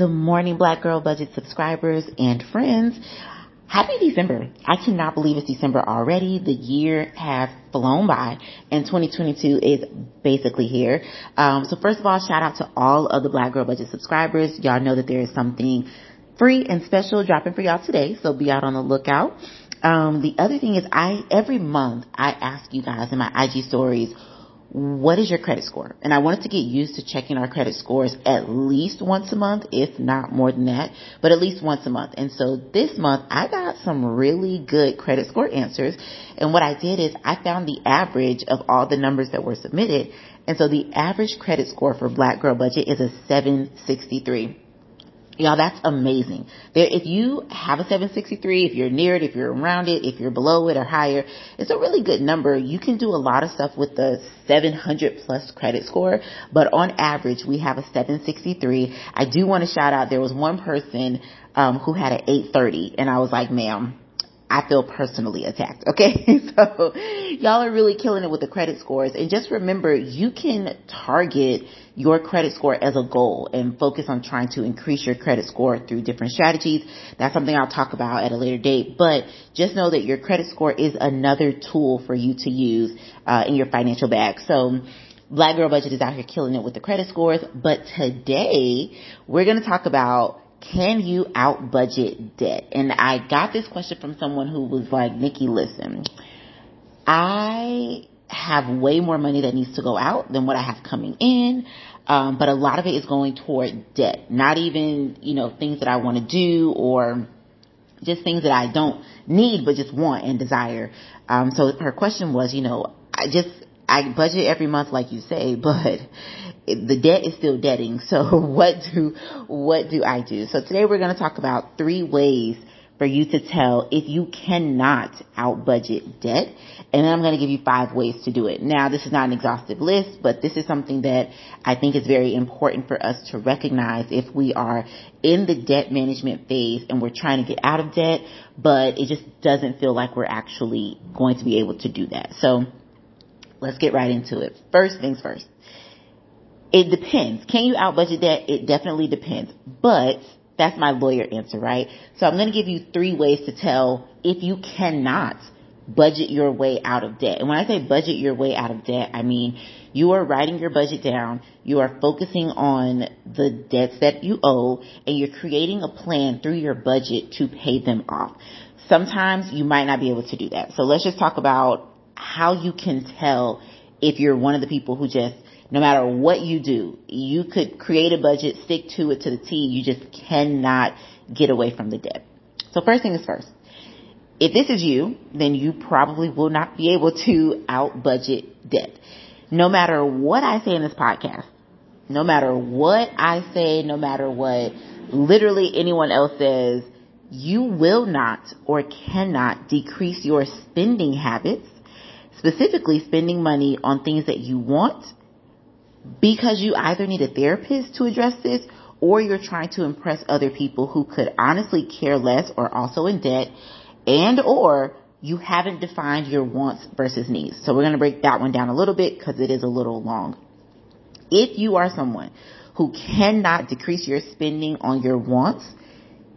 Good morning, Black Girl Budget subscribers and friends. Happy December. I cannot believe it's December already. The year has flown by and 2022 is basically here. Um, so first of all, shout out to all of the Black Girl Budget subscribers. Y'all know that there is something free and special dropping for y'all today. So be out on the lookout. Um, the other thing is I, every month I ask you guys in my IG stories, what is your credit score? And I wanted to get used to checking our credit scores at least once a month, if not more than that, but at least once a month. And so this month I got some really good credit score answers. And what I did is I found the average of all the numbers that were submitted. And so the average credit score for Black Girl Budget is a 763. Y'all, that's amazing. There, if you have a 763, if you're near it, if you're around it, if you're below it or higher, it's a really good number. You can do a lot of stuff with the 700 plus credit score, but on average, we have a 763. I do want to shout out, there was one person, um, who had an 830 and I was like, ma'am, I feel personally attacked. Okay. So y'all are really killing it with the credit scores. And just remember, you can target your credit score as a goal and focus on trying to increase your credit score through different strategies. That's something I'll talk about at a later date, but just know that your credit score is another tool for you to use uh, in your financial bag. So Black Girl Budget is out here killing it with the credit scores, but today we're going to talk about can you out budget debt? And I got this question from someone who was like, Nikki, listen, I have way more money that needs to go out than what I have coming in. Um, but a lot of it is going toward debt, not even, you know, things that I want to do or just things that I don't need, but just want and desire. Um, so her question was, you know, I just, I budget every month, like you say, but the debt is still debting. So what do, what do I do? So today we're going to talk about three ways for you to tell if you cannot out budget debt. And then I'm going to give you five ways to do it. Now, this is not an exhaustive list, but this is something that I think is very important for us to recognize if we are in the debt management phase and we're trying to get out of debt, but it just doesn't feel like we're actually going to be able to do that. So let's get right into it. First things first. It depends. Can you out budget debt? It definitely depends. But that's my lawyer answer, right? So I'm going to give you three ways to tell if you cannot budget your way out of debt. And when I say budget your way out of debt, I mean you are writing your budget down, you are focusing on the debts that you owe, and you're creating a plan through your budget to pay them off. Sometimes you might not be able to do that. So let's just talk about how you can tell if you're one of the people who just no matter what you do, you could create a budget, stick to it to the T. You just cannot get away from the debt. So first thing is first. If this is you, then you probably will not be able to out budget debt. No matter what I say in this podcast, no matter what I say, no matter what literally anyone else says, you will not or cannot decrease your spending habits, specifically spending money on things that you want because you either need a therapist to address this or you're trying to impress other people who could honestly care less or also in debt and or you haven't defined your wants versus needs. So we're going to break that one down a little bit because it is a little long. If you are someone who cannot decrease your spending on your wants,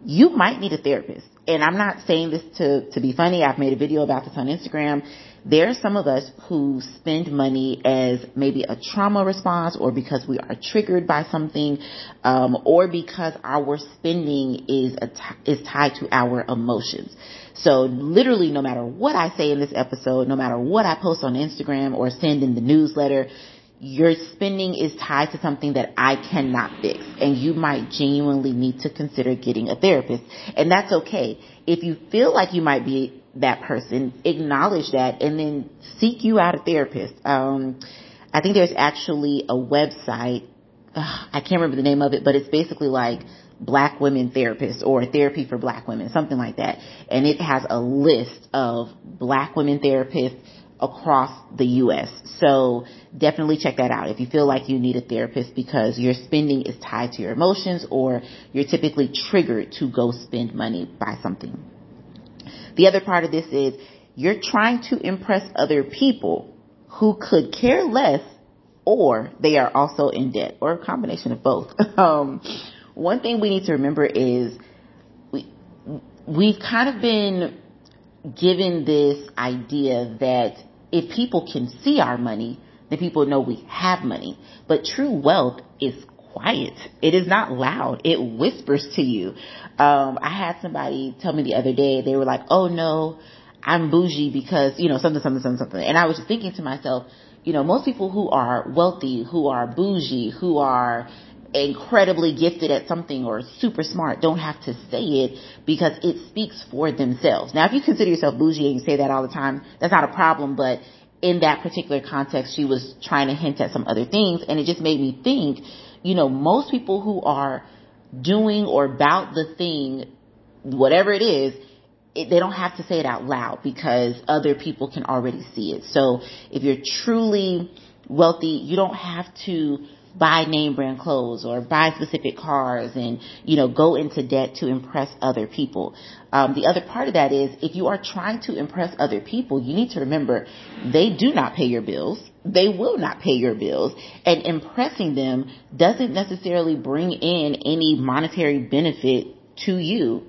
you might need a therapist. And I'm not saying this to, to be funny. I've made a video about this on Instagram there are some of us who spend money as maybe a trauma response or because we are triggered by something, um, or because our spending is is tied to our emotions. So literally no matter what I say in this episode, no matter what I post on Instagram or send in the newsletter, your spending is tied to something that I cannot fix and you might genuinely need to consider getting a therapist and that's okay. If you feel like you might be that person, acknowledge that, and then seek you out a therapist. Um, I think there's actually a website. Uh, I can't remember the name of it, but it's basically like black women therapists or therapy for black women, something like that. And it has a list of black women therapists across the U.S. So definitely check that out if you feel like you need a therapist because your spending is tied to your emotions or you're typically triggered to go spend money by something. The other part of this is you're trying to impress other people who could care less or they are also in debt or a combination of both. um, one thing we need to remember is we, we've kind of been given this idea that if people can see our money, then people know we have money. But true wealth is quiet. It is not loud. It whispers to you. Um, I had somebody tell me the other day, they were like, oh no, I'm bougie because, you know, something, something, something, something. And I was just thinking to myself, you know, most people who are wealthy, who are bougie, who are incredibly gifted at something or super smart don't have to say it because it speaks for themselves. Now, if you consider yourself bougie and you say that all the time, that's not a problem, but in that particular context, she was trying to hint at some other things and it just made me think, you know, most people who are doing or about the thing, whatever it is, it, they don't have to say it out loud because other people can already see it. So if you're truly wealthy, you don't have to buy name brand clothes or buy specific cars and, you know, go into debt to impress other people. Um, the other part of that is if you are trying to impress other people, you need to remember they do not pay your bills. They will not pay your bills and impressing them doesn't necessarily bring in any monetary benefit to you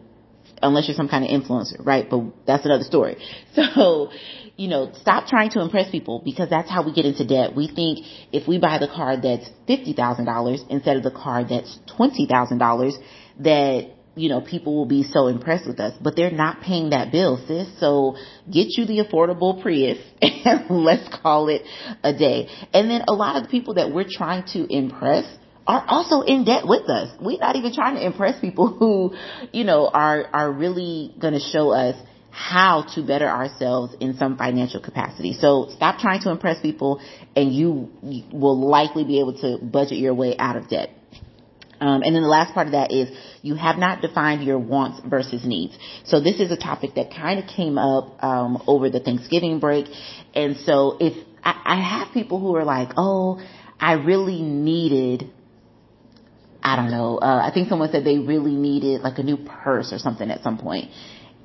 unless you're some kind of influencer, right? But that's another story. So, you know, stop trying to impress people because that's how we get into debt. We think if we buy the car that's $50,000 instead of the car that's $20,000 that you know, people will be so impressed with us, but they're not paying that bill, sis. So get you the affordable Prius and let's call it a day. And then a lot of the people that we're trying to impress are also in debt with us. We're not even trying to impress people who, you know, are, are really going to show us how to better ourselves in some financial capacity. So stop trying to impress people and you will likely be able to budget your way out of debt. Um, and then the last part of that is you have not defined your wants versus needs. So this is a topic that kind of came up um, over the Thanksgiving break, and so if I, I have people who are like, "Oh, I really needed I don't know. Uh, I think someone said they really needed like a new purse or something at some point.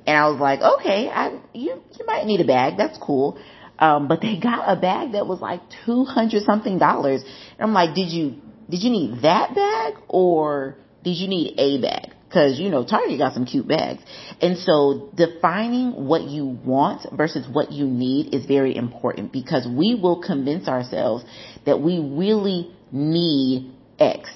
And I was like, okay, I, you, you might need a bag. That's cool. Um, but they got a bag that was like 200 something dollars. And I'm like, did you, did you need that bag or did you need a bag? Cause you know, Target got some cute bags. And so defining what you want versus what you need is very important because we will convince ourselves that we really need X.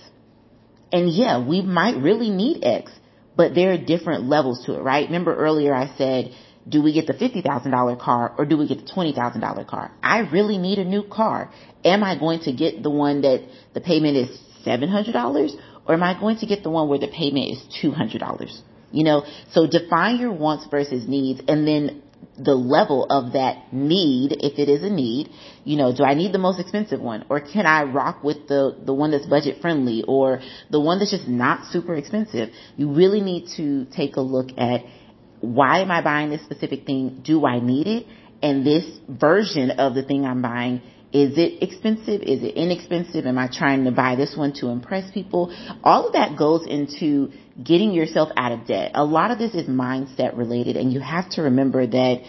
And yeah, we might really need X but there are different levels to it, right? Remember earlier I said, do we get the $50,000 car or do we get the $20,000 car? I really need a new car. Am I going to get the one that the payment is $700 or am I going to get the one where the payment is $200? You know, so define your wants versus needs and then the level of that need, if it is a need, you know, do I need the most expensive one or can I rock with the, the one that's budget friendly or the one that's just not super expensive? You really need to take a look at why am I buying this specific thing? Do I need it? And this version of the thing I'm buying, is it expensive? Is it inexpensive? Am I trying to buy this one to impress people? All of that goes into getting yourself out of debt. A lot of this is mindset related and you have to remember that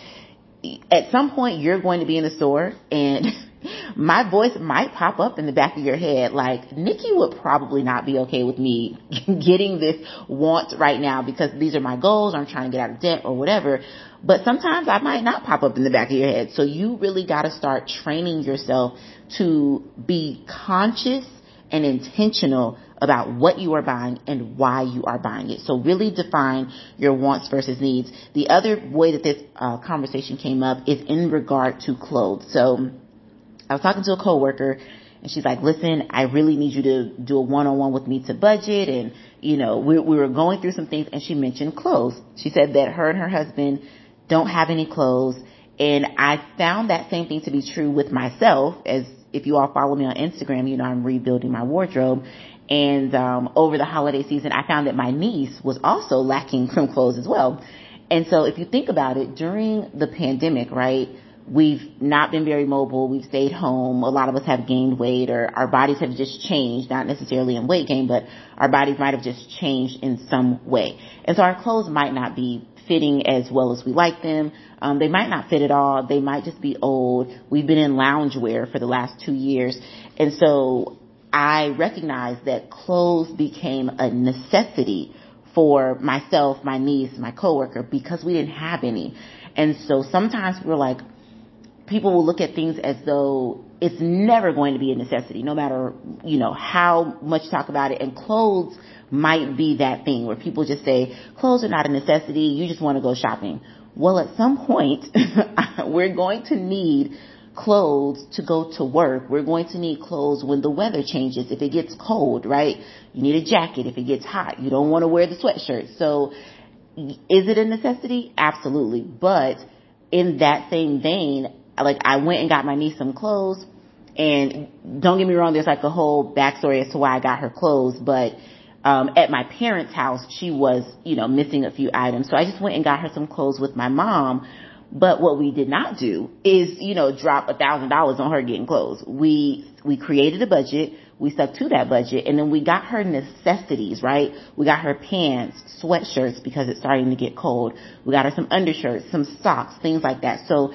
at some point you're going to be in the store and my voice might pop up in the back of your head like Nikki would probably not be okay with me getting this want right now because these are my goals. I'm trying to get out of debt or whatever. But sometimes I might not pop up in the back of your head. So you really got to start training yourself to be conscious and intentional about what you are buying and why you are buying it. So really define your wants versus needs. The other way that this uh, conversation came up is in regard to clothes. So I was talking to a coworker and she's like, listen, I really need you to do a one-on-one with me to budget. And, you know, we, we were going through some things and she mentioned clothes. She said that her and her husband don't have any clothes. And I found that same thing to be true with myself as if you all follow me on Instagram, you know, I'm rebuilding my wardrobe. And um, over the holiday season, I found that my niece was also lacking from clothes as well. And so if you think about it, during the pandemic, right, we've not been very mobile. We've stayed home. A lot of us have gained weight or our bodies have just changed, not necessarily in weight gain, but our bodies might have just changed in some way. And so our clothes might not be fitting as well as we like them. Um, they might not fit at all. They might just be old. We've been in loungewear for the last two years. And so I recognized that clothes became a necessity for myself, my niece, my coworker because we didn't have any. And so sometimes we're like, people will look at things as though it's never going to be a necessity, no matter, you know, how much talk about it. And clothes might be that thing where people just say, clothes are not a necessity, you just want to go shopping. Well, at some point, we're going to need clothes to go to work. We're going to need clothes when the weather changes. If it gets cold, right? You need a jacket. If it gets hot, you don't want to wear the sweatshirt. So is it a necessity? Absolutely. But in that same vein, like I went and got my niece some clothes and don't get me wrong, there's like a whole backstory as to why I got her clothes, but um, at my parents' house, she was, you know, missing a few items. So I just went and got her some clothes with my mom but what we did not do is, you know, drop a thousand dollars on her getting clothes. We, we created a budget. We stuck to that budget and then we got her necessities, right? We got her pants, sweatshirts because it's starting to get cold. We got her some undershirts, some socks, things like that. So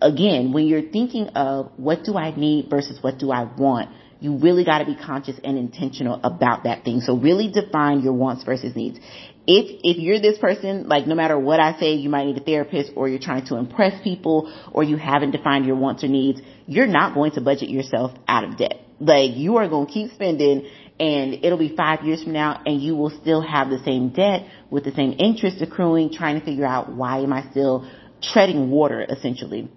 again, when you're thinking of what do I need versus what do I want, you really got to be conscious and intentional about that thing. So really define your wants versus needs if if you're this person, like no matter what I say, you might need a therapist or you're trying to impress people or you haven't defined your wants or needs, you're not going to budget yourself out of debt. Like you are going to keep spending and it'll be five years from now and you will still have the same debt with the same interest accruing, trying to figure out why am I still treading water essentially.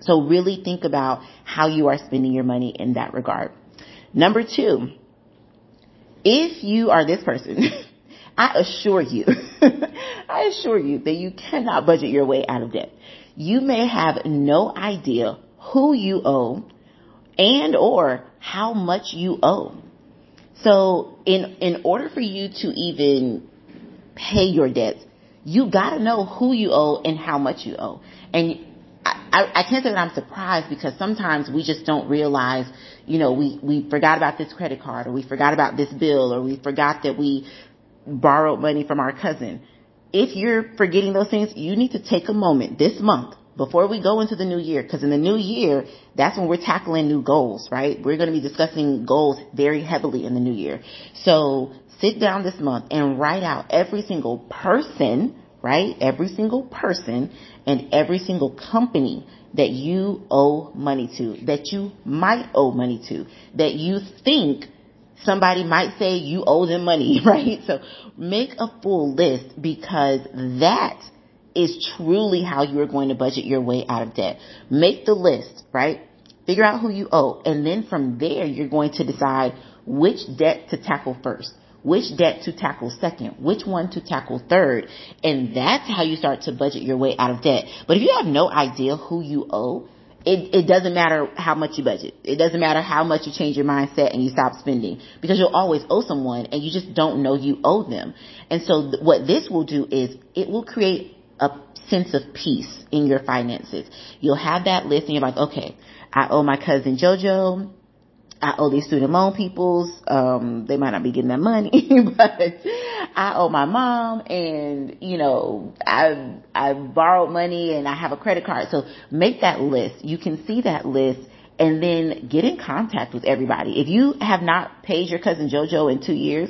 So really think about how you are spending your money in that regard. Number two, if you are this person I assure you, I assure you that you cannot budget your way out of debt. You may have no idea who you owe and or how much you owe. So in, in order for you to even pay your debts, you gotta know who you owe and how much you owe. And I, I can't say that I'm surprised because sometimes we just don't realize, you know, we, we forgot about this credit card or we forgot about this bill or we forgot that we borrowed money from our cousin. If you're forgetting those things, you need to take a moment this month before we go into the new year, because in the new year, that's when we're tackling new goals, right? We're going to be discussing goals very heavily in the new year. So sit down this month and write out every single person, right? Every single person and every single company that you owe money to, that you might owe money to, that you think somebody might say you owe them money, right? So make a full list because that is truly how you are going to budget your way out of debt. Make the list, right? Figure out who you owe. And then from there, you're going to decide which debt to tackle first, which debt to tackle second, which one to tackle third. And that's how you start to budget your way out of debt. But if you have no idea who you owe, it, it doesn't matter how much you budget. It doesn't matter how much you change your mindset and you stop spending because you'll always owe someone and you just don't know you owe them. And so th- what this will do is it will create a sense of peace in your finances. You'll have that list and you're like, okay, I owe my cousin JoJo I owe these student loan peoples. Um, they might not be getting that money, but I owe my mom and, you know, I, I borrowed money and I have a credit card. So make that list. You can see that list and then get in contact with everybody. If you have not paid your cousin JoJo in two years,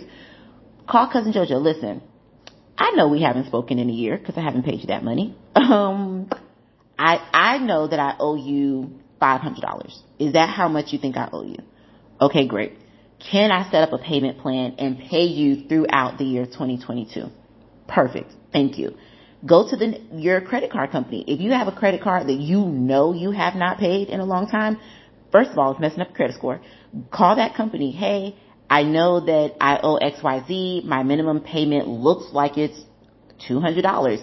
call cousin JoJo. Listen, I know we haven't spoken in a year because I haven't paid you that money. Um, I, I know that I owe you $500. Is that how much you think I owe you? Okay, great. Can I set up a payment plan and pay you throughout the year 2022? Perfect. Thank you. Go to the, your credit card company. If you have a credit card that you know you have not paid in a long time, first of all, it's messing up your credit score. Call that company. Hey, I know that I owe XYZ. My minimum payment looks like it's $200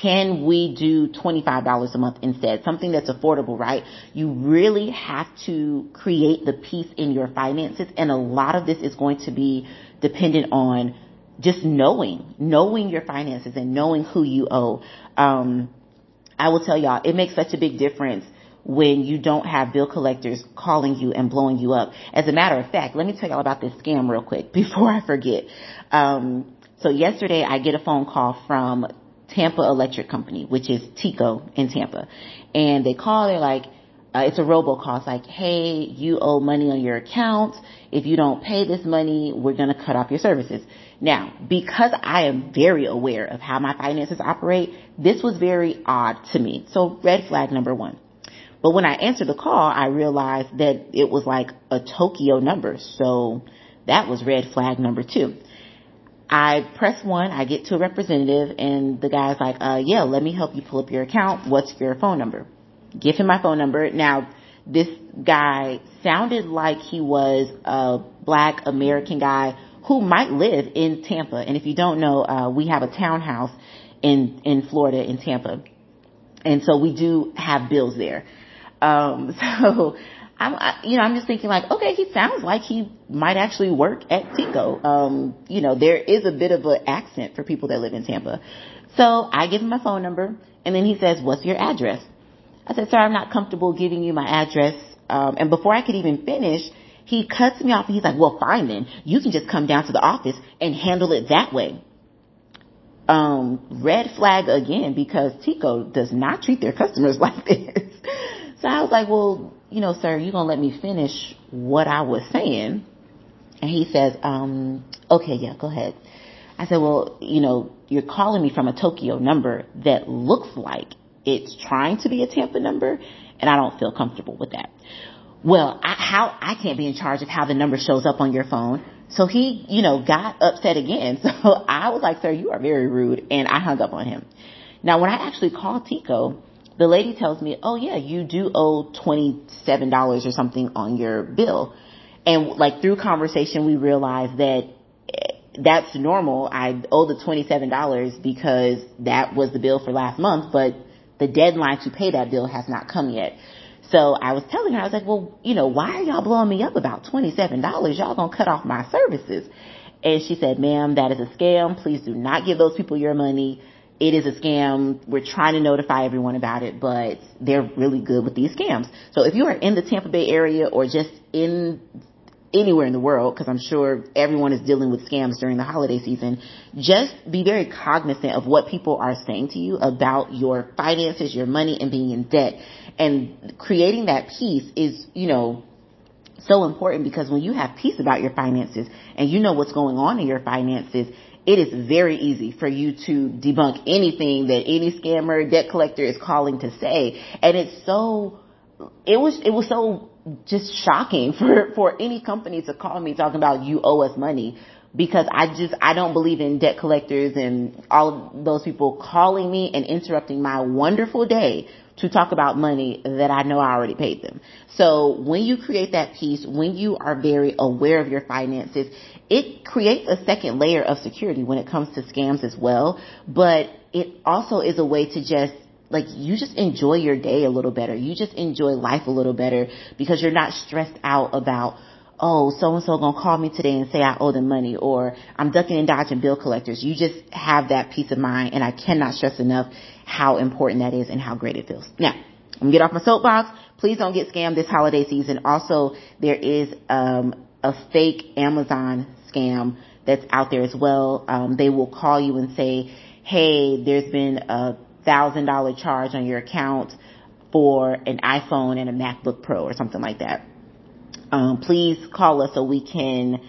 can we do $25 a month instead? Something that's affordable, right? You really have to create the peace in your finances and a lot of this is going to be dependent on just knowing, knowing your finances and knowing who you owe. Um, I will tell y'all, it makes such a big difference when you don't have bill collectors calling you and blowing you up. As a matter of fact, let me tell y'all about this scam real quick before I forget. Um, so yesterday I get a phone call from Tampa Electric Company, which is TECO in Tampa. And they call, they're like, uh, it's a robocall. It's like, hey, you owe money on your account. If you don't pay this money, we're going to cut off your services. Now, because I am very aware of how my finances operate, this was very odd to me. So red flag number one. But when I answered the call, I realized that it was like a Tokyo number. So that was red flag number two. I press one, I get to a representative and the guy's like, uh, yeah, let me help you pull up your account. What's your phone number? Give him my phone number. Now, this guy sounded like he was a black American guy who might live in Tampa. And if you don't know, uh, we have a townhouse in, in Florida in Tampa. And so we do have bills there. Um, so I'm, you know, I'm just thinking like, okay, he sounds like he might actually work at TECO. Um, you know, there is a bit of an accent for people that live in Tampa. So I give him my phone number and then he says, what's your address? I said, sir, I'm not comfortable giving you my address. Um, and before I could even finish, he cuts me off and he's like, well, fine then. You can just come down to the office and handle it that way. Um, red flag again because TECO does not treat their customers like this. so I was like, well, you know, sir, you're gonna let me finish what I was saying? And he says, um, okay, yeah, go ahead. I said, well, you know, you're calling me from a Tokyo number that looks like it's trying to be a Tampa number, and I don't feel comfortable with that. Well, I, how I can't be in charge of how the number shows up on your phone. So he, you know, got upset again. So I was like, sir, you are very rude. And I hung up on him. Now, when I actually called TECO, the lady tells me, oh yeah, you do owe $27 or something on your bill. And like through conversation, we realized that eh, that's normal. I owe the $27 because that was the bill for last month, but the deadline to pay that bill has not come yet. So I was telling her, I was like, well, you know, why are y'all blowing me up about $27? Y'all gonna cut off my services. And she said, ma'am, that is a scam. Please do not give those people your money. It is a scam. We're trying to notify everyone about it, but they're really good with these scams. So if you are in the Tampa Bay area or just in anywhere in the world, because I'm sure everyone is dealing with scams during the holiday season, just be very cognizant of what people are saying to you about your finances, your money, and being in debt. And creating that peace is, you know, so important because when you have peace about your finances and you know what's going on in your finances, it is very easy for you to debunk anything that any scammer, debt collector is calling to say. And it's so, it was, it was so just shocking for, for any company to call me talking about you owe us money because I just, I don't believe in debt collectors and all of those people calling me and interrupting my wonderful day to talk about money that I know I already paid them. So when you create that peace, when you are very aware of your finances, it creates a second layer of security when it comes to scams as well, but it also is a way to just like you just enjoy your day a little better. You just enjoy life a little better because you're not stressed out about, oh, so and so gonna call me today and say I owe them money or I'm ducking and dodging bill collectors. You just have that peace of mind and I cannot stress enough how important that is and how great it feels. Now, I'm gonna get off my soapbox. Please don't get scammed this holiday season. Also, there is um, a fake Amazon scam that's out there as well. Um, they will call you and say, hey, there's been a thousand dollar charge on your account for an iPhone and a MacBook Pro or something like that. Um, please call us so we can.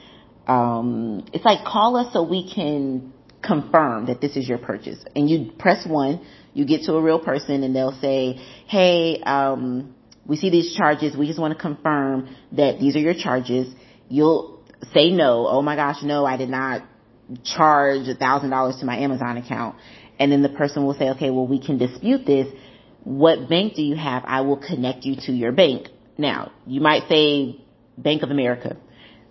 Um, it's like call us so we can confirm that this is your purchase. And you press one, you get to a real person, and they'll say, "Hey, um, we see these charges. We just want to confirm that these are your charges." You'll say no. Oh my gosh, no, I did not charge a thousand dollars to my Amazon account. And then the person will say, okay, well, we can dispute this. What bank do you have? I will connect you to your bank. Now, you might say Bank of America.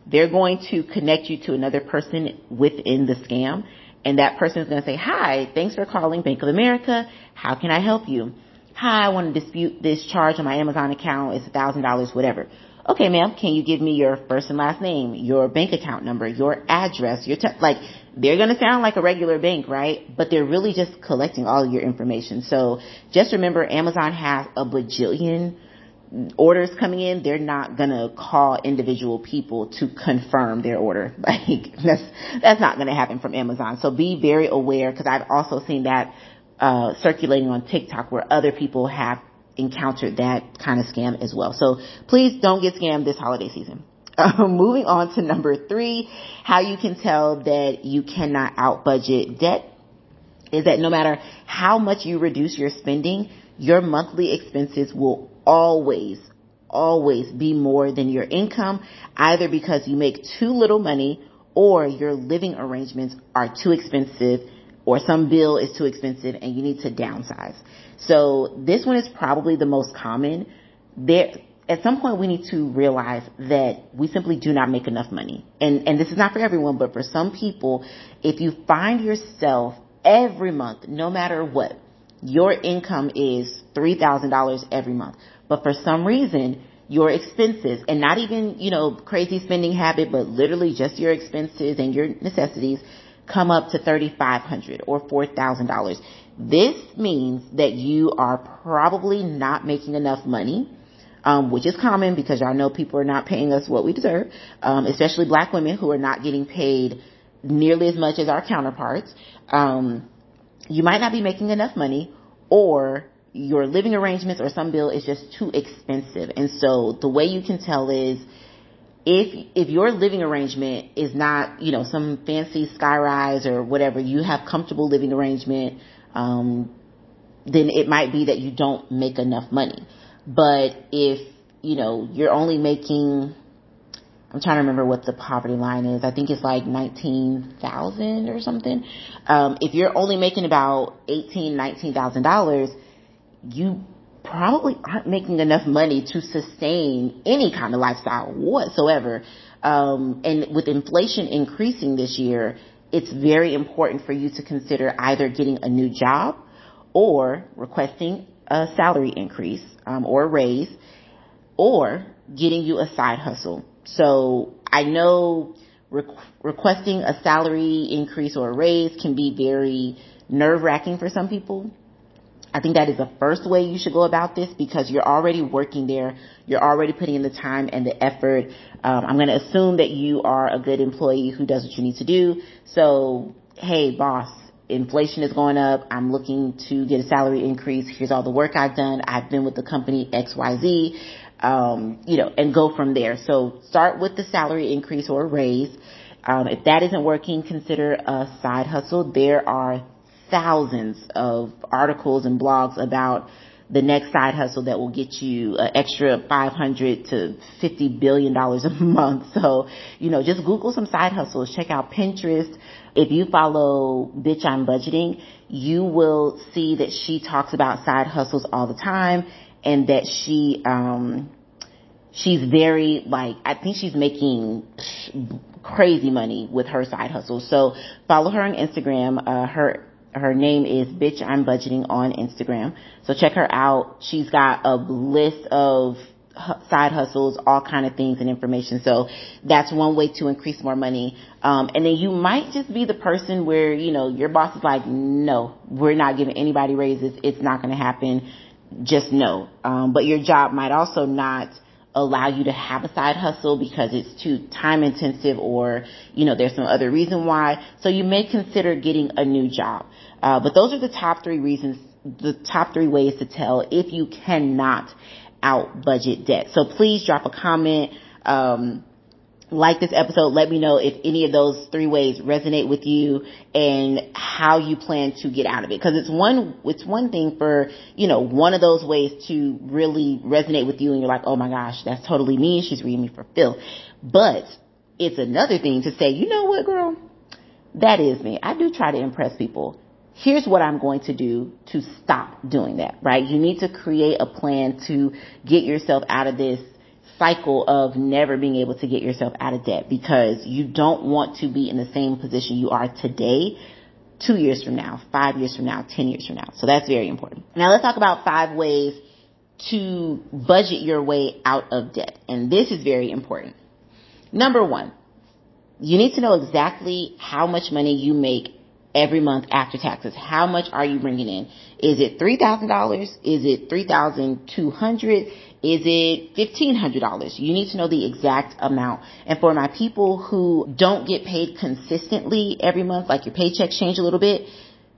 They're going to connect you to another person within the scam. And that person is going to say, hi, thanks for calling Bank of America. How can I help you? Hi, I want to dispute this charge on my Amazon account. It's a thousand dollars, whatever. Okay, ma'am, can you give me your first and last name, your bank account number, your address, your, te- like, they're going to sound like a regular bank, right? But they're really just collecting all your information. So just remember Amazon has a bajillion orders coming in. They're not going to call individual people to confirm their order. Like that's, that's not going to happen from Amazon. So be very aware because I've also seen that, uh, circulating on TikTok where other people have encountered that kind of scam as well. So please don't get scammed this holiday season. Moving on to number three, how you can tell that you cannot out budget debt is that no matter how much you reduce your spending, your monthly expenses will always, always be more than your income, either because you make too little money or your living arrangements are too expensive or some bill is too expensive and you need to downsize. So this one is probably the most common. There, at some point we need to realize that we simply do not make enough money. And, and this is not for everyone, but for some people, if you find yourself every month, no matter what, your income is $3,000 every month, but for some reason, your expenses and not even, you know, crazy spending habit, but literally just your expenses and your necessities come up to 3,500 or $4,000. This means that you are probably not making enough money. Um, which is common because y'all know people are not paying us what we deserve, um, especially black women who are not getting paid nearly as much as our counterparts. Um, you might not be making enough money, or your living arrangements or some bill is just too expensive. And so the way you can tell is if if your living arrangement is not, you know, some fancy skyrise or whatever, you have comfortable living arrangement, um, then it might be that you don't make enough money. But if, you know, you're only making I'm trying to remember what the poverty line is. I think it's like 19,000 or something. Um, if you're only making about 18, 19,000 dollars, you probably aren't making enough money to sustain any kind of lifestyle whatsoever. Um, and with inflation increasing this year, it's very important for you to consider either getting a new job or requesting a salary increase um, or a raise or getting you a side hustle. So I know requ- requesting a salary increase or a raise can be very nerve wracking for some people. I think that is the first way you should go about this because you're already working there. You're already putting in the time and the effort. Um, I'm going to assume that you are a good employee who does what you need to do. So, hey, boss, inflation is going up. I'm looking to get a salary increase. Here's all the work I've done. I've been with the company XYZ. Um, you know, and go from there. So start with the salary increase or raise. Um, if that isn't working, consider a side hustle. There are thousands of articles and blogs about the next side hustle that will get you an extra 500 to 50 billion dollars a month. So, you know, just Google some side hustles, check out Pinterest. If you follow Bitch I'm Budgeting, you will see that she talks about side hustles all the time and that she, um, she's very like, I think she's making crazy money with her side hustle. So follow her on Instagram. Uh, her her name is Bitch I'm Budgeting on Instagram. So check her out. She's got a list of side hustles, all kind of things and information. So that's one way to increase more money. Um, and then you might just be the person where, you know, your boss is like, no, we're not giving anybody raises. It's not going to happen. Just no. Um, but your job might also not allow you to have a side hustle because it's too time intensive or, you know, there's some other reason why. So you may consider getting a new job. Uh, but those are the top three reasons, the top three ways to tell if you cannot out budget debt. So please drop a comment. Um, like this episode, let me know if any of those three ways resonate with you and how you plan to get out of it. Cause it's one, it's one thing for, you know, one of those ways to really resonate with you and you're like, oh my gosh, that's totally me. She's reading me for Phil. But it's another thing to say, you know what, girl? That is me. I do try to impress people. Here's what I'm going to do to stop doing that, right? You need to create a plan to get yourself out of this cycle of never being able to get yourself out of debt because you don't want to be in the same position you are today two years from now, five years from now, ten years from now. So that's very important. Now let's talk about five ways to budget your way out of debt. And this is very important. Number one, you need to know exactly how much money you make every month after taxes. How much are you bringing in? Is it $3,000? Is it 3200 is it $1,500? You need to know the exact amount. And for my people who don't get paid consistently every month, like your paychecks change a little bit,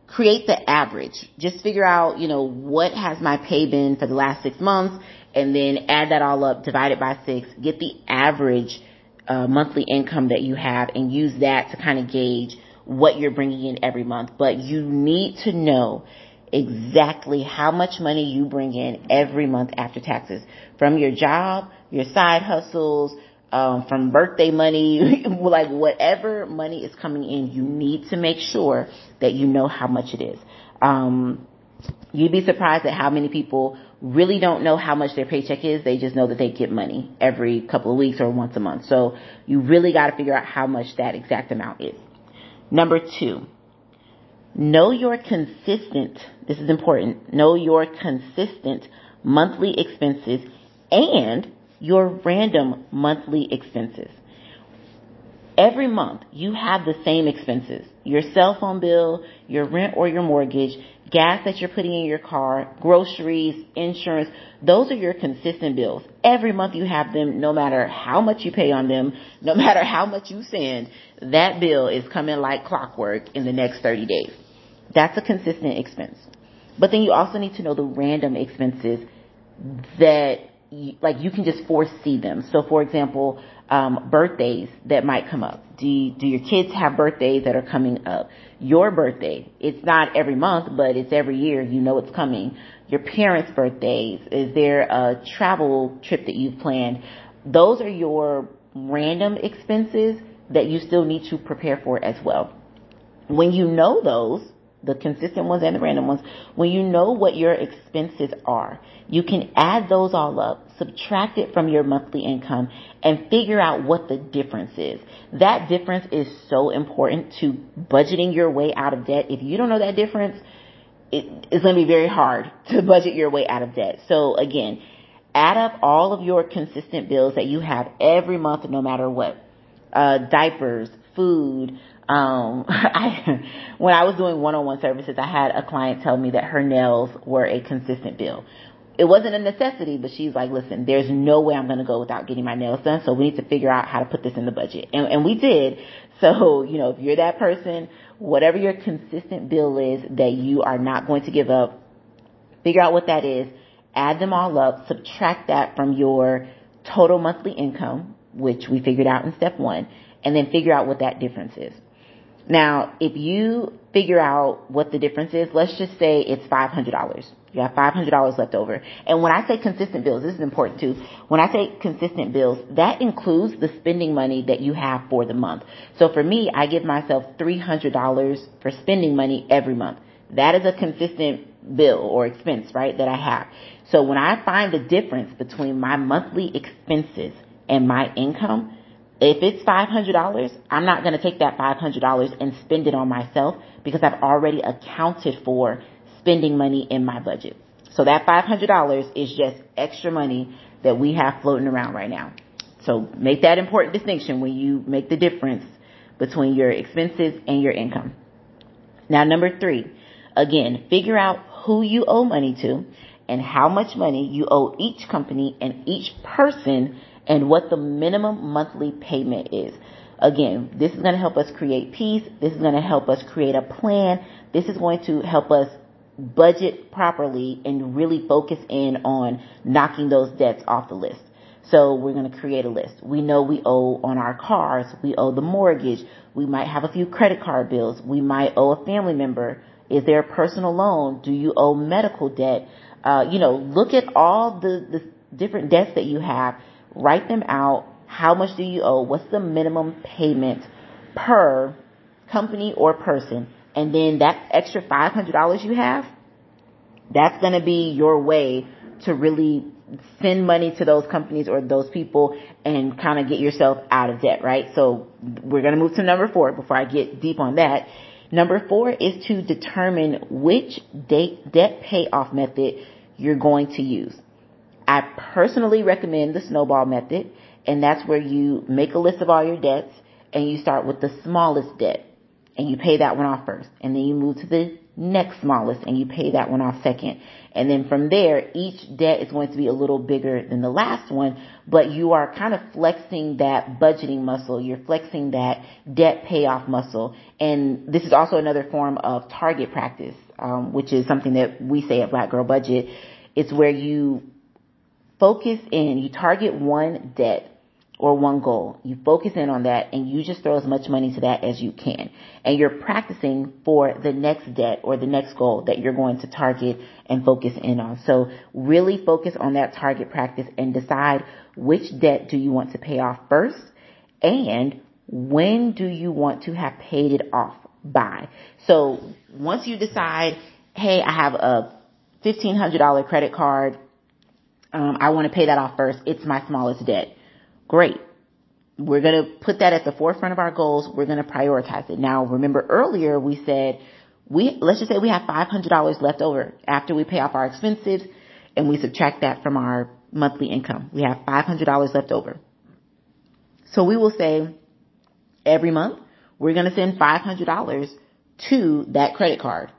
create the average. Just figure out, you know, what has my pay been for the last six months and then add that all up, divide it by six, get the average uh, monthly income that you have and use that to kind of gauge what you're bringing in every month. But you need to know exactly how much money you bring in every month after taxes from your job, your side hustles, um, from birthday money, like whatever money is coming in, you need to make sure that you know how much it is. Um, you'd be surprised at how many people really don't know how much their paycheck is. They just know that they get money every couple of weeks or once a month. So you really got to figure out how much that exact amount is. Number two, know your consistent, this is important, know your consistent monthly expenses and your random monthly expenses. Every month you have the same expenses. Your cell phone bill, your rent or your mortgage, gas that you're putting in your car, groceries, insurance, those are your consistent bills. Every month you have them no matter how much you pay on them, no matter how much you send, that bill is coming like clockwork in the next 30 days. That's a consistent expense. But then you also need to know the random expenses that like you can just foresee them. So for example, um, birthdays that might come up. Do you, do your kids have birthdays that are coming up? Your birthday, it's not every month, but it's every year. You know it's coming. Your parents' birthdays. Is there a travel trip that you've planned? Those are your random expenses that you still need to prepare for as well. When you know those, the consistent ones and the random ones, when you know what your expenses are, you can add those all up, subtract it from your monthly income, and figure out what the difference is. That difference is so important to budgeting your way out of debt. If you don't know that difference, it, it's going to be very hard to budget your way out of debt. So again, add up all of your consistent bills that you have every month, no matter what. Uh, diapers, food, um, I, when I was doing one-on-one services, I had a client tell me that her nails were a consistent bill. It wasn't a necessity, but she's like, listen, there's no way I'm going to go without getting my nails done. So we need to figure out how to put this in the budget. And, and we did. So, you know, if you're that person, whatever your consistent bill is that you are not going to give up, figure out what that is, add them all up, subtract that from your total monthly income, which we figured out in step one, and then figure out what that difference is. Now, if you figure out what the difference is, let's just say it's $500. You have $500 left over. And when I say consistent bills, this is important too. When I say consistent bills, that includes the spending money that you have for the month. So for me, I give myself $300 for spending money every month. That is a consistent bill or expense, right, that I have. So when I find the difference between my monthly expenses and my income, if it's $500, I'm not going to take that $500 and spend it on myself because I've already accounted for spending money in my budget. So that $500 is just extra money that we have floating around right now. So make that important distinction when you make the difference between your expenses and your income. Now number three, again, figure out who you owe money to and how much money you owe each company and each person and what the minimum monthly payment is. Again, this is going to help us create peace. This is going to help us create a plan. This is going to help us budget properly and really focus in on knocking those debts off the list. So we're going to create a list. We know we owe on our cars. We owe the mortgage. We might have a few credit card bills. We might owe a family member. Is there a personal loan? Do you owe medical debt? Uh, you know, look at all the, the different debts that you have Write them out. How much do you owe? What's the minimum payment per company or person? And then that extra $500 you have, that's going to be your way to really send money to those companies or those people and kind of get yourself out of debt, right? So we're going to move to number four before I get deep on that. Number four is to determine which debt payoff method you're going to use. I personally recommend the snowball method, and that's where you make a list of all your debts and you start with the smallest debt. and you pay that one off first. And then you move to the next smallest and you pay that one off second. And then from there, each debt is going to be a little bigger than the last one, but you are kind of flexing that budgeting muscle. You're flexing that debt payoff muscle. And this is also another form of target practice, um, which is something that we say at Black Girl Budget. It's where you focus in, you target one debt or one goal. You focus in on that and you just throw as much money to that as you can. And you're practicing for the next debt or the next goal that you're going to target and focus in on. So really focus on that target practice and decide which debt do you want to pay off first and when do you want to have paid it off by. So once you decide, hey, I have a $1,500 credit card. Um, I want to pay that off first. It's my smallest debt Great. We're going to put that at the forefront of our goals. We're going to prioritize it. Now, remember earlier we said we, let's just say we have $500 left over after we pay off our expenses and we subtract that from our monthly income. We have $500 left over. So we will say every month we're going to send $500 to that credit card.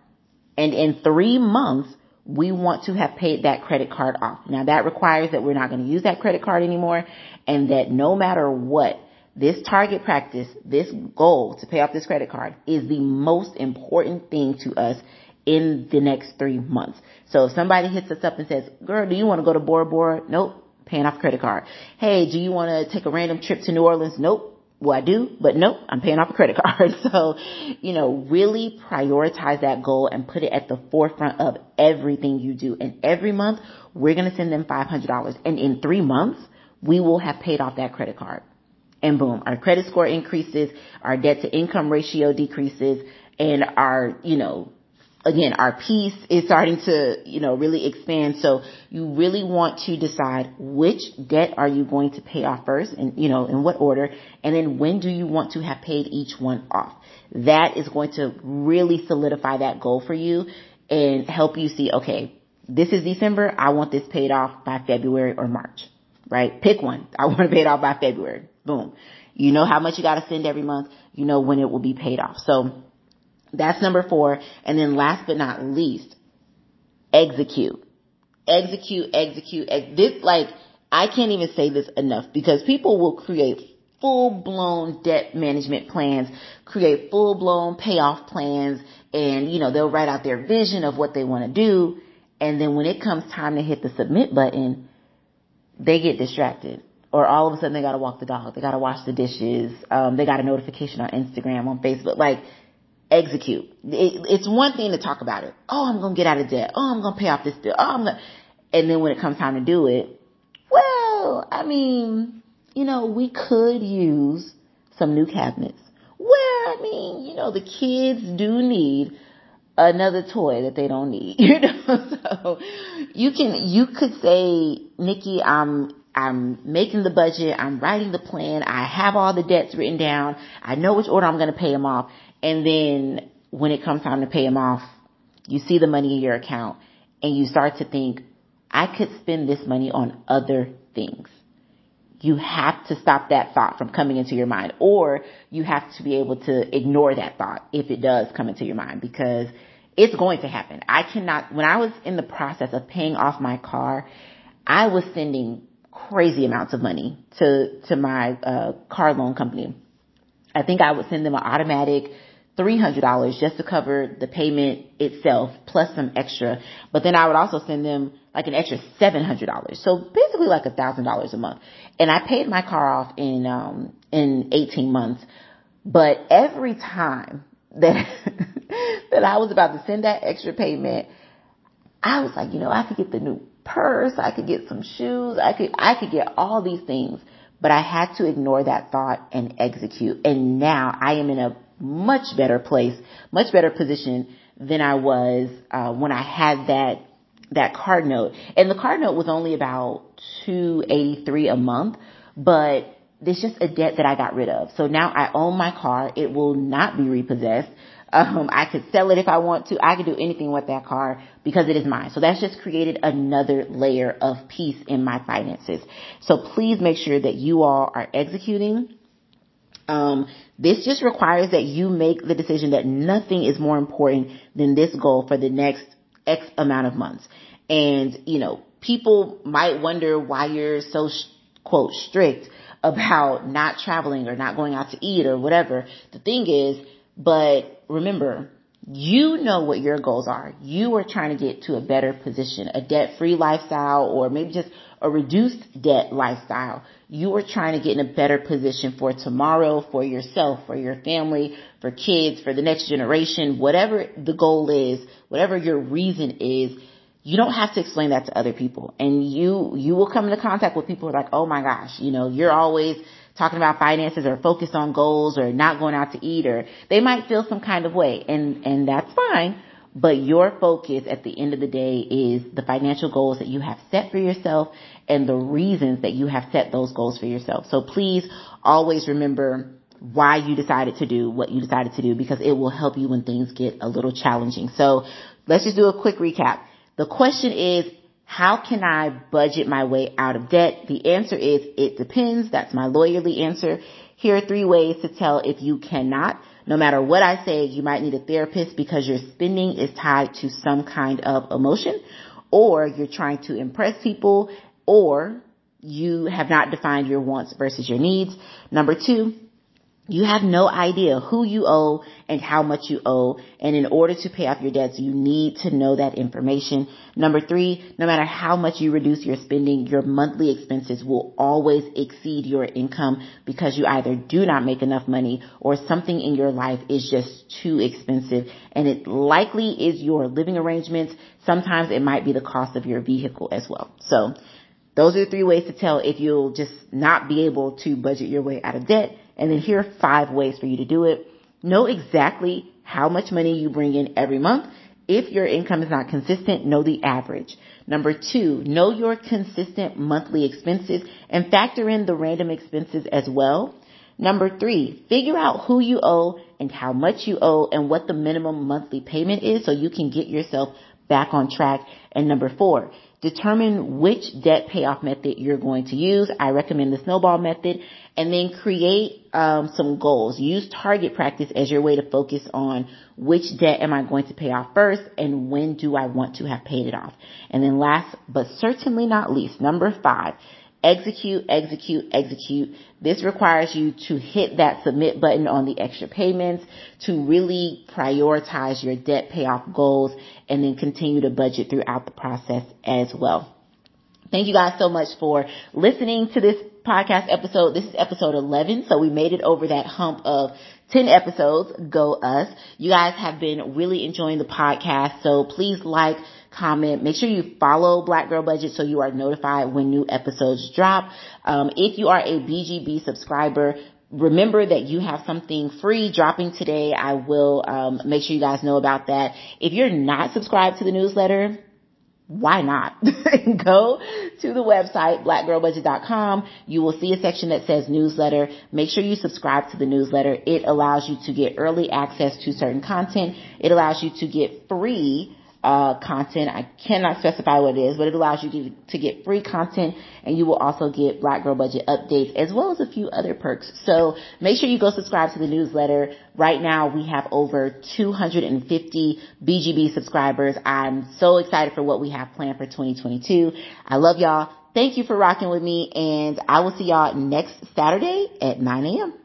And in three months, we want to have paid that credit card off. Now that requires that we're not going to use that credit card anymore and that no matter what, this target practice, this goal to pay off this credit card is the most important thing to us in the next three months. So if somebody hits us up and says, girl, do you want to go to Bora Bora? Nope. Paying off credit card. Hey, do you want to take a random trip to New Orleans? Nope well, I do, but nope, I'm paying off a credit card. So, you know, really prioritize that goal and put it at the forefront of everything you do. And every month, we're going to send them $500. And in three months, we will have paid off that credit card. And boom, our credit score increases, our debt to income ratio decreases, and our, you know, again, our peace is starting to, you know, really expand. So you really want to decide which debt are you going to pay off first and, you know, in what order. And then when do you want to have paid each one off? That is going to really solidify that goal for you and help you see, okay, this is December. I want this paid off by February or March, right? Pick one. I want to pay it off by February. Boom. You know how much you got to send every month. You know when it will be paid off. So that's number four. And then last but not least, execute. Execute, execute, ex- this like, I can't even say this enough because people will create full blown debt management plans, create full blown payoff plans, and you know, they'll write out their vision of what they want to do. And then when it comes time to hit the submit button, they get distracted. Or all of a sudden they gotta walk the dog, they gotta wash the dishes, um, they got a notification on Instagram, on Facebook. Like, execute. It, it's one thing to talk about it. Oh, I'm to get out of debt. Oh, I'm to pay off this bill. Oh, I'm to, and then when it comes time to do it, well, I mean, you know, we could use some new cabinets. Well, I mean, you know, the kids do need another toy that they don't need, you know, so you can, you could say, Nikki, I'm, I'm making the budget. I'm writing the plan. I have all the debts written down. I know which order I'm going to pay them off. And then when it comes time to pay them off, you see the money in your account and you start to think, I could spend this money on other things. You have to stop that thought from coming into your mind or you have to be able to ignore that thought if it does come into your mind because it's going to happen. I cannot, when I was in the process of paying off my car, I was sending crazy amounts of money to, to my, uh, car loan company. I think I would send them an automatic $300 just to cover the payment itself plus some extra. But then I would also send them like an extra $700. So basically like a $1,000 a month. And I paid my car off in, um, in 18 months. But every time that, that I was about to send that extra payment, I was like, you know, I could get the new purse. I could get some shoes. I could, I could get all these things. But I had to ignore that thought and execute. And now I am in a much better place, much better position than I was uh, when I had that that card note. And the card note was only about 283 a month, but it's just a debt that I got rid of. So now I own my car. It will not be repossessed. Um, I could sell it if I want to. I could do anything with that car because it is mine. So that's just created another layer of peace in my finances. So please make sure that you all are executing Um, this just requires that you make the decision that nothing is more important than this goal for the next X amount of months. And, you know, people might wonder why you're so, quote, strict about not traveling or not going out to eat or whatever. The thing is, but remember, you know what your goals are. You are trying to get to a better position, a debt free lifestyle or maybe just a reduced debt lifestyle. You are trying to get in a better position for tomorrow, for yourself, for your family, for kids, for the next generation, whatever the goal is, whatever your reason is, you don't have to explain that to other people. And you, you will come into contact with people who are like, oh my gosh, you know, you're always talking about finances or focused on goals or not going out to eat or they might feel some kind of way and, and that's fine. But your focus at the end of the day is the financial goals that you have set for yourself and the reasons that you have set those goals for yourself. So please always remember why you decided to do what you decided to do because it will help you when things get a little challenging. So let's just do a quick recap. The question is, how can I budget my way out of debt? The answer is, it depends. That's my lawyerly answer. Here are three ways to tell if you cannot. No matter what I say, you might need a therapist because your spending is tied to some kind of emotion or you're trying to impress people or you have not defined your wants versus your needs. Number two, you have no idea who you owe and how much you owe. And in order to pay off your debts, you need to know that information. Number three, no matter how much you reduce your spending, your monthly expenses will always exceed your income because you either do not make enough money or something in your life is just too expensive. And it likely is your living arrangements. Sometimes it might be the cost of your vehicle as well. So those are the three ways to tell if you'll just not be able to budget your way out of debt and then here are five ways for you to do it. Know exactly how much money you bring in every month. If your income is not consistent, know the average. Number two, know your consistent monthly expenses and factor in the random expenses as well. Number three, figure out who you owe and how much you owe and what the minimum monthly payment is so you can get yourself back on track. And number four, determine which debt payoff method you're going to use. I recommend the snowball method and then create um, some goals. Use target practice as your way to focus on which debt am I going to pay off first and when do I want to have paid it off. And then last but certainly not least, number five, execute, execute, execute. This requires you to hit that submit button on the extra payments, to really prioritize your debt payoff goals, and then continue to budget throughout the process as well. Thank you guys so much for listening to this podcast episode. This is episode 11, so we made it over that hump of 10 episodes. Go us. You guys have been really enjoying the podcast, so please like, comment. Make sure you follow Black Girl Budget so you are notified when new episodes drop. Um, if you are a BGB subscriber, remember that you have something free dropping today. I will um, make sure you guys know about that. If you're not subscribed to the newsletter, why not? Go to the website, blackgirlbudget.com. You will see a section that says newsletter. Make sure you subscribe to the newsletter. It allows you to get early access to certain content. It allows you to get free uh, content. I cannot specify what it is, but it allows you to, to get free content and you will also get Black Girl Budget updates as well as a few other perks. So make sure you go subscribe to the newsletter. Right now we have over 250 BGB subscribers. I'm so excited for what we have planned for 2022. I love y'all. Thank you for rocking with me and I will see y'all next Saturday at 9 a.m.